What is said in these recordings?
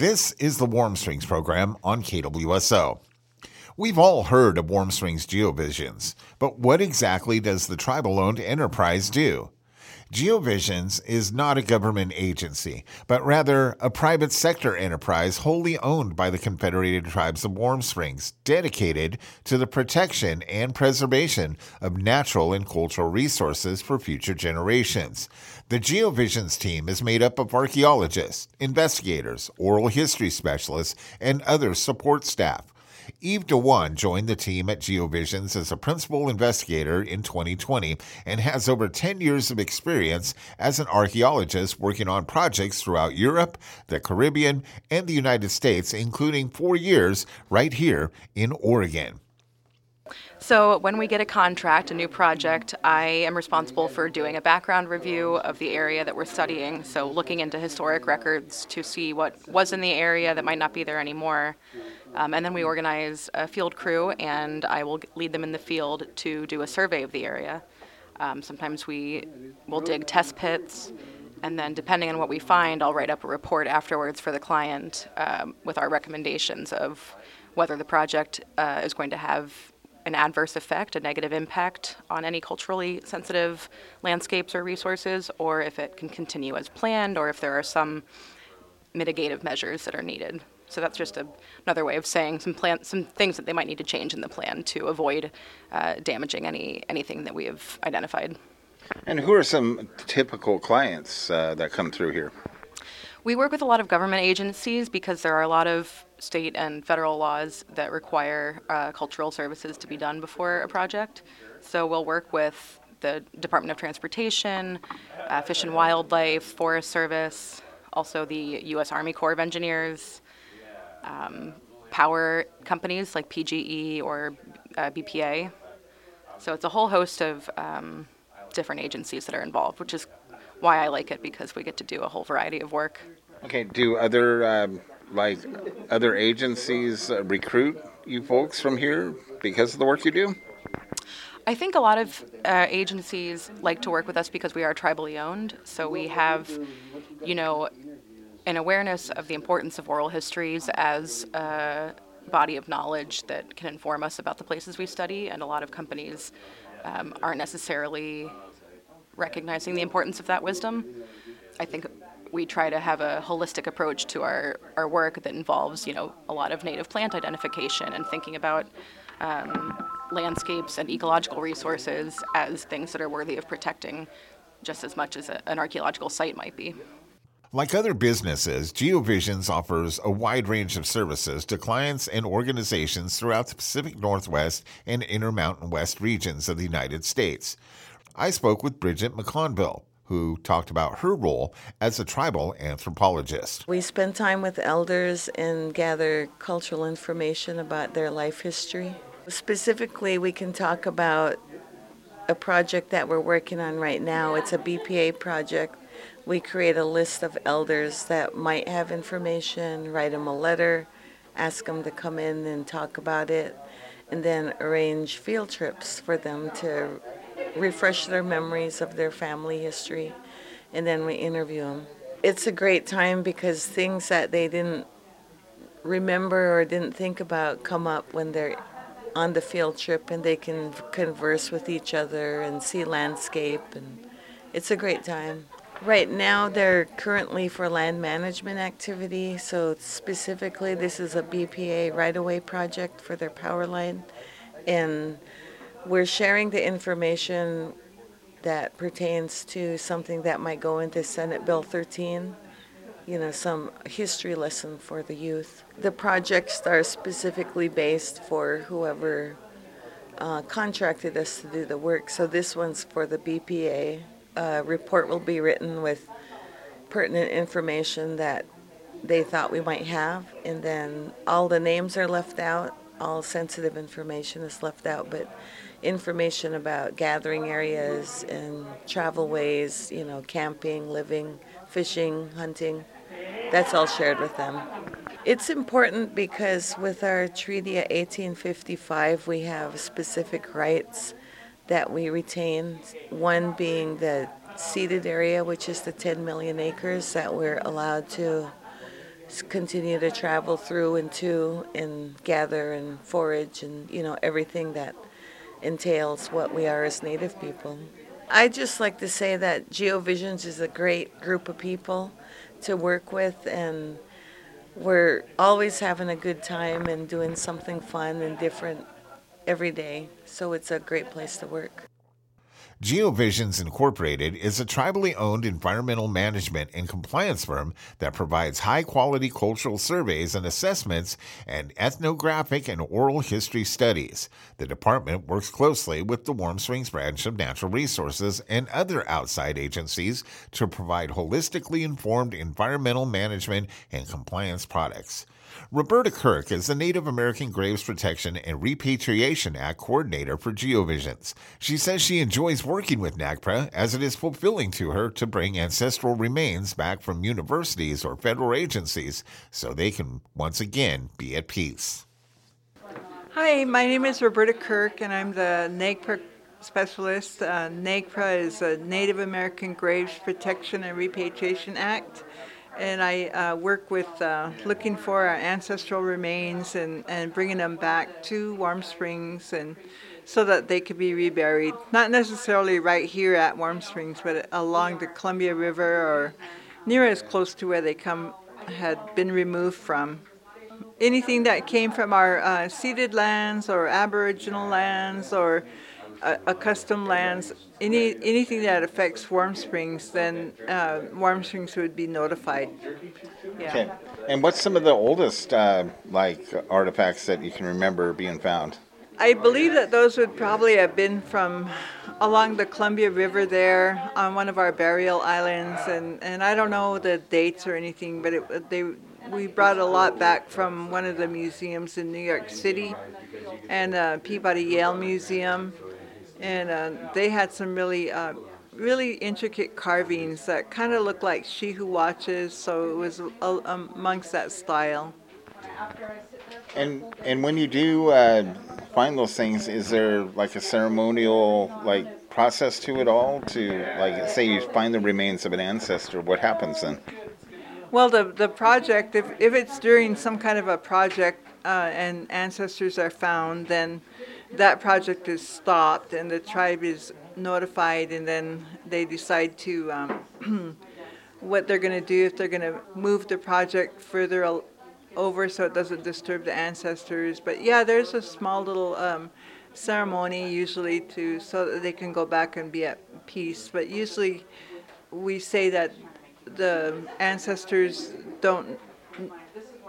This is the Warm Springs program on KWSO. We've all heard of Warm Springs Geovisions, but what exactly does the tribal owned enterprise do? Geovisions is not a government agency, but rather a private sector enterprise wholly owned by the Confederated Tribes of Warm Springs, dedicated to the protection and preservation of natural and cultural resources for future generations. The Geovisions team is made up of archaeologists, investigators, oral history specialists, and other support staff. Eve DeWan joined the team at GeoVisions as a principal investigator in 2020 and has over 10 years of experience as an archaeologist working on projects throughout Europe, the Caribbean, and the United States, including four years right here in Oregon. So, when we get a contract, a new project, I am responsible for doing a background review of the area that we're studying. So, looking into historic records to see what was in the area that might not be there anymore. Um, and then we organize a field crew, and I will lead them in the field to do a survey of the area. Um, sometimes we will dig test pits, and then depending on what we find, I'll write up a report afterwards for the client um, with our recommendations of whether the project uh, is going to have an adverse effect, a negative impact on any culturally sensitive landscapes or resources, or if it can continue as planned, or if there are some mitigative measures that are needed. So that's just a, another way of saying some plan, some things that they might need to change in the plan to avoid uh, damaging any anything that we have identified. And who are some typical clients uh, that come through here? We work with a lot of government agencies because there are a lot of state and federal laws that require uh, cultural services to be done before a project. So we'll work with the Department of Transportation, uh, Fish and Wildlife, Forest Service, also the U.S. Army Corps of Engineers, um, power companies like PGE or uh, BPA. So it's a whole host of um, different agencies that are involved, which is why I like it because we get to do a whole variety of work. Okay. Do other um, like other agencies uh, recruit you folks from here because of the work you do? I think a lot of uh, agencies like to work with us because we are tribally owned. So we have, you know, an awareness of the importance of oral histories as a body of knowledge that can inform us about the places we study, and a lot of companies um, aren't necessarily recognizing the importance of that wisdom. I think we try to have a holistic approach to our, our work that involves, you know, a lot of native plant identification and thinking about um, landscapes and ecological resources as things that are worthy of protecting just as much as a, an archaeological site might be. Like other businesses, GeoVisions offers a wide range of services to clients and organizations throughout the Pacific Northwest and Intermountain West regions of the United States. I spoke with Bridget McConville, who talked about her role as a tribal anthropologist. We spend time with elders and gather cultural information about their life history. Specifically, we can talk about a project that we're working on right now. It's a BPA project we create a list of elders that might have information, write them a letter, ask them to come in and talk about it, and then arrange field trips for them to refresh their memories of their family history, and then we interview them. It's a great time because things that they didn't remember or didn't think about come up when they're on the field trip and they can converse with each other and see landscape and it's a great time. Right now, they're currently for land management activity. So specifically, this is a BPA right-of-way project for their power line, and we're sharing the information that pertains to something that might go into Senate Bill 13. You know, some history lesson for the youth. The projects are specifically based for whoever uh, contracted us to do the work. So this one's for the BPA a report will be written with pertinent information that they thought we might have, and then all the names are left out, all sensitive information is left out, but information about gathering areas and travel ways, you know, camping, living, fishing, hunting, that's all shared with them. It's important because with our Treaty of 1855, we have specific rights that we retain, one being the ceded area, which is the 10 million acres that we're allowed to continue to travel through and to and gather and forage and you know everything that entails what we are as native people. I just like to say that GeoVisions is a great group of people to work with and we're always having a good time and doing something fun and different every day. So it's a great place to work. GeoVisions Incorporated is a tribally owned environmental management and compliance firm that provides high quality cultural surveys and assessments and ethnographic and oral history studies. The department works closely with the Warm Springs branch of Natural Resources and other outside agencies to provide holistically informed environmental management and compliance products. Roberta Kirk is the Native American Graves Protection and Repatriation Act coordinator for GeoVisions. She says she enjoys working with NAGPRA as it is fulfilling to her to bring ancestral remains back from universities or federal agencies so they can once again be at peace. Hi, my name is Roberta Kirk, and I'm the NAGPRA specialist. Uh, NAGPRA is a Native American Graves Protection and Repatriation Act and I uh, work with uh, looking for our ancestral remains and, and bringing them back to Warm Springs and so that they could be reburied. Not necessarily right here at Warm Springs, but along the Columbia River or near as close to where they come had been removed from. Anything that came from our uh, ceded lands or Aboriginal lands or uh, accustomed lands, any anything that affects Warm Springs, then uh, Warm Springs would be notified. Yeah. Okay. And what's some of the oldest uh, like artifacts that you can remember being found? I believe that those would probably have been from along the Columbia River there on one of our burial islands, and, and I don't know the dates or anything, but it, they we brought a lot back from one of the museums in New York City and uh, Peabody Yale Museum and uh, they had some really uh, really intricate carvings that kind of looked like she who watches so it was uh, amongst that style. And and when you do uh, find those things is there like a ceremonial like process to it all to like say you find the remains of an ancestor what happens then? Well the the project if, if it's during some kind of a project uh, and ancestors are found then that project is stopped and the tribe is notified and then they decide to um, what they're going to do if they're going to move the project further over so it doesn't disturb the ancestors. But yeah there's a small little um, ceremony usually to so that they can go back and be at peace. But usually we say that the ancestors don't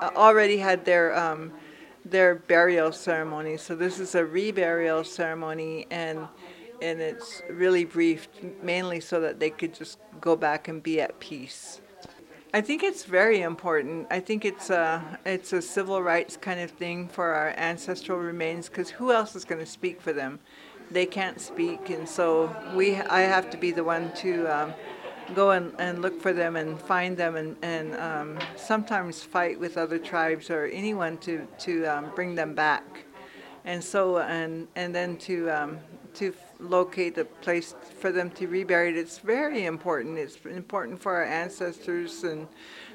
uh, already had their um, their burial ceremony. So this is a reburial ceremony, and and it's really brief, mainly so that they could just go back and be at peace. I think it's very important. I think it's a it's a civil rights kind of thing for our ancestral remains because who else is going to speak for them? They can't speak, and so we I have to be the one to. Um, go and, and look for them and find them and, and um, sometimes fight with other tribes or anyone to, to um, bring them back. And so, and, and then to, um, to locate a place for them to be buried, it's very important. It's important for our ancestors and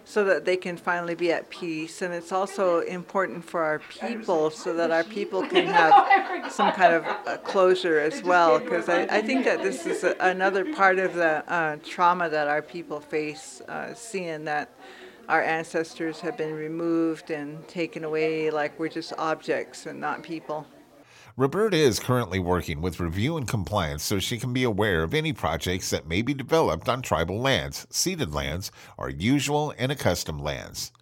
so that they can finally be at peace. And it's also important for our people so that our people can have some kind of closure as well. Because I, I think that this is a, another part of the uh, trauma that our people face, uh, seeing that our ancestors have been removed and taken away like we're just objects and not people. Roberta is currently working with review and compliance so she can be aware of any projects that may be developed on tribal lands, ceded lands, or usual and accustomed lands.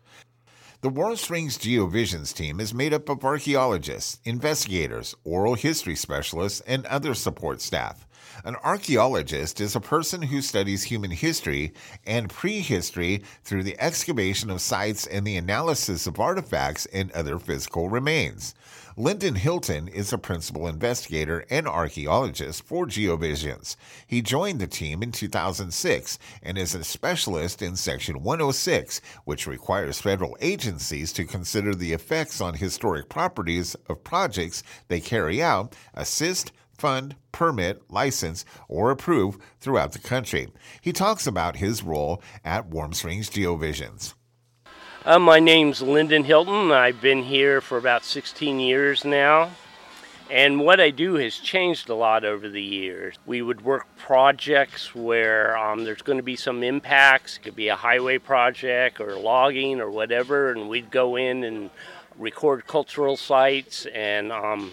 The Warm Springs GeoVisions team is made up of archaeologists, investigators, oral history specialists, and other support staff. An archaeologist is a person who studies human history and prehistory through the excavation of sites and the analysis of artifacts and other physical remains. Lyndon Hilton is a principal investigator and archaeologist for GeoVisions. He joined the team in 2006 and is a specialist in Section 106, which requires federal agencies to consider the effects on historic properties of projects they carry out, assist, fund, permit, license, or approve throughout the country. He talks about his role at Warm Springs GeoVisions. Uh, my name's Lyndon Hilton. I've been here for about 16 years now. And what I do has changed a lot over the years. We would work projects where um, there's going to be some impacts. It could be a highway project or logging or whatever, and we'd go in and record cultural sites. And um,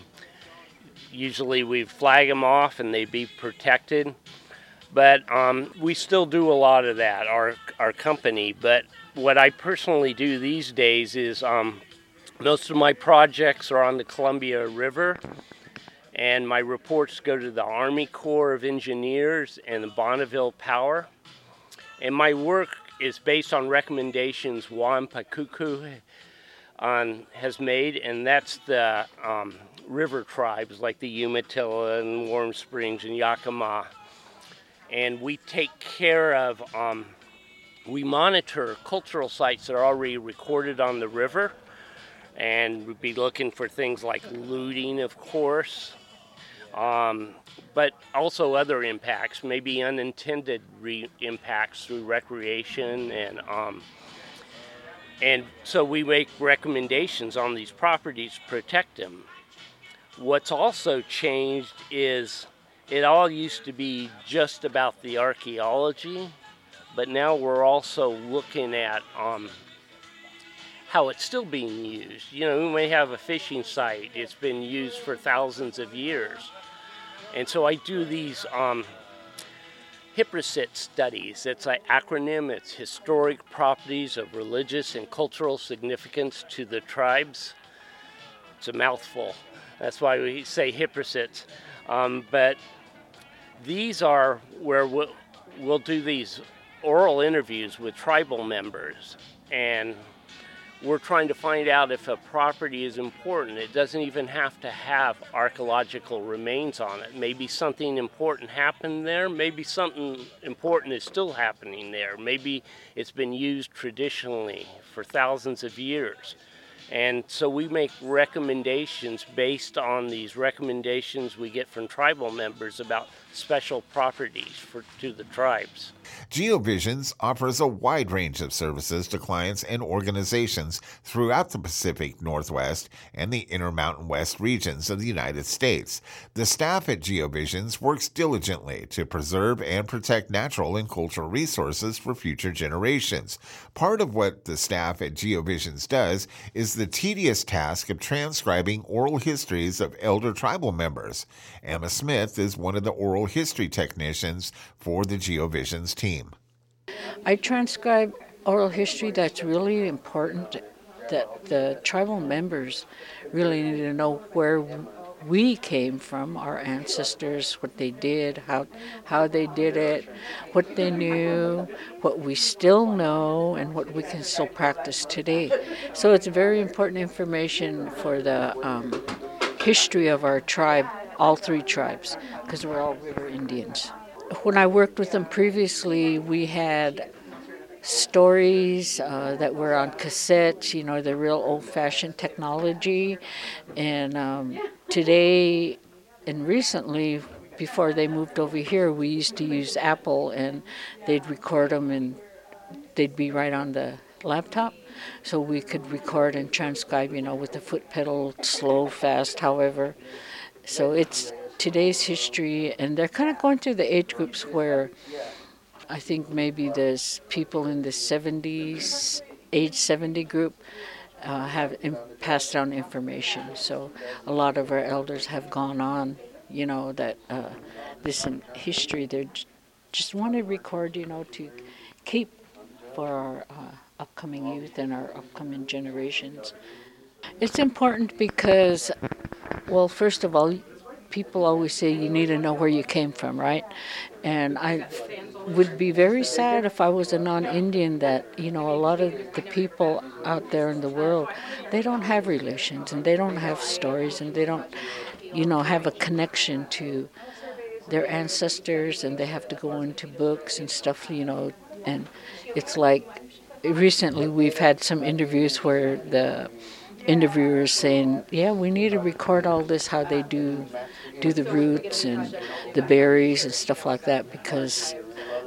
usually we'd flag them off and they'd be protected. But um, we still do a lot of that, our, our company. But what I personally do these days is um, most of my projects are on the Columbia River, and my reports go to the Army Corps of Engineers and the Bonneville Power. And my work is based on recommendations Wanapa Koot Koot on, has made, and that's the um, river tribes like the Umatilla and Warm Springs and Yakima. And we take care of um, we monitor cultural sites that are already recorded on the river, and we'd be looking for things like looting, of course, um, but also other impacts, maybe unintended re- impacts through recreation and. Um, and so we make recommendations on these properties to protect them. What's also changed is it all used to be just about the archaeology but now we're also looking at um, how it's still being used. You know, we may have a fishing site, it's been used for thousands of years. And so I do these um, HPRCSIT studies. It's an acronym, it's Historic Properties of Religious and Cultural Significance to the Tribes. It's a mouthful. That's why we say HPRCSIT. Um, but these are where we'll, we'll do these oral interviews with tribal members and we're trying to find out if a property is important. It doesn't even have to have archaeological remains on it. Maybe something important happened there. Maybe something important is still happening there. Maybe it's been used traditionally for thousands of years. And so we make recommendations based on these recommendations we get from tribal members about special properties for, to the tribes. GeoVisions offers a wide range of services to clients and organizations throughout the Pacific Northwest and the Intermountain West regions of the United States. The staff at GeoVisions works diligently to preserve and protect natural and cultural resources for future generations. Part of what the staff at GeoVisions does is the tedious task of transcribing oral histories of elder tribal members. Emma Smith is one of the oral history technicians for the GeoVisions team. I transcribe oral history that's really important that the tribal members really need to know where we came from, our ancestors, what they did, how how they did it, what they knew, what we still know, and what we can still practice today. So it's very important information for the um, history of our tribe all three tribes, because we're all river Indians. When I worked with them previously, we had stories uh, that were on cassettes, you know, the real old fashioned technology. And um, today and recently, before they moved over here, we used to use Apple and they'd record them and they'd be right on the laptop. So we could record and transcribe, you know, with the foot pedal, slow, fast, however. So it's today's history, and they're kind of going through the age groups where I think maybe there's people in the 70s, age 70 group. Uh, have passed down information. So a lot of our elders have gone on, you know, that uh, this in history they just want to record, you know, to keep for our uh, upcoming youth and our upcoming generations. It's important because well, first of all, people always say you need to know where you came from, right? And I would be very sad if I was a non-Indian that, you know, a lot of the people out there in the world, they don't have relations and they don't have stories and they don't, you know, have a connection to their ancestors and they have to go into books and stuff, you know, and it's like recently we've had some interviews where the interviewers saying, "Yeah, we need to record all this how they do do the roots and the berries and stuff like that because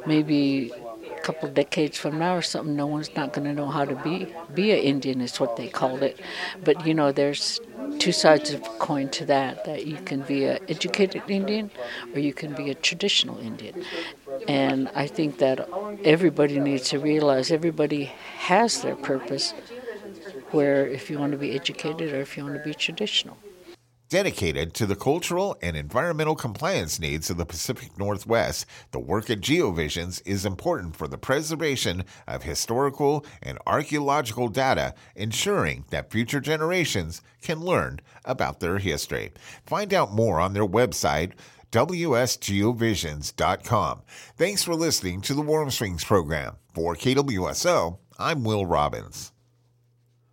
maybe a couple decades from now or something, no one's not going to know how to be be an Indian is what they called it. But you know, there's two sides of a coin to that. That you can be an educated Indian, or you can be a traditional Indian. And I think that everybody needs to realize everybody has their purpose. Where if you want to be educated or if you want to be traditional dedicated to the cultural and environmental compliance needs of the Pacific Northwest, the work at GeoVisions is important for the preservation of historical and archaeological data, ensuring that future generations can learn about their history. Find out more on their website wsgeovisions.com. Thanks for listening to the Warm Springs program. For KWSO, I'm Will Robbins.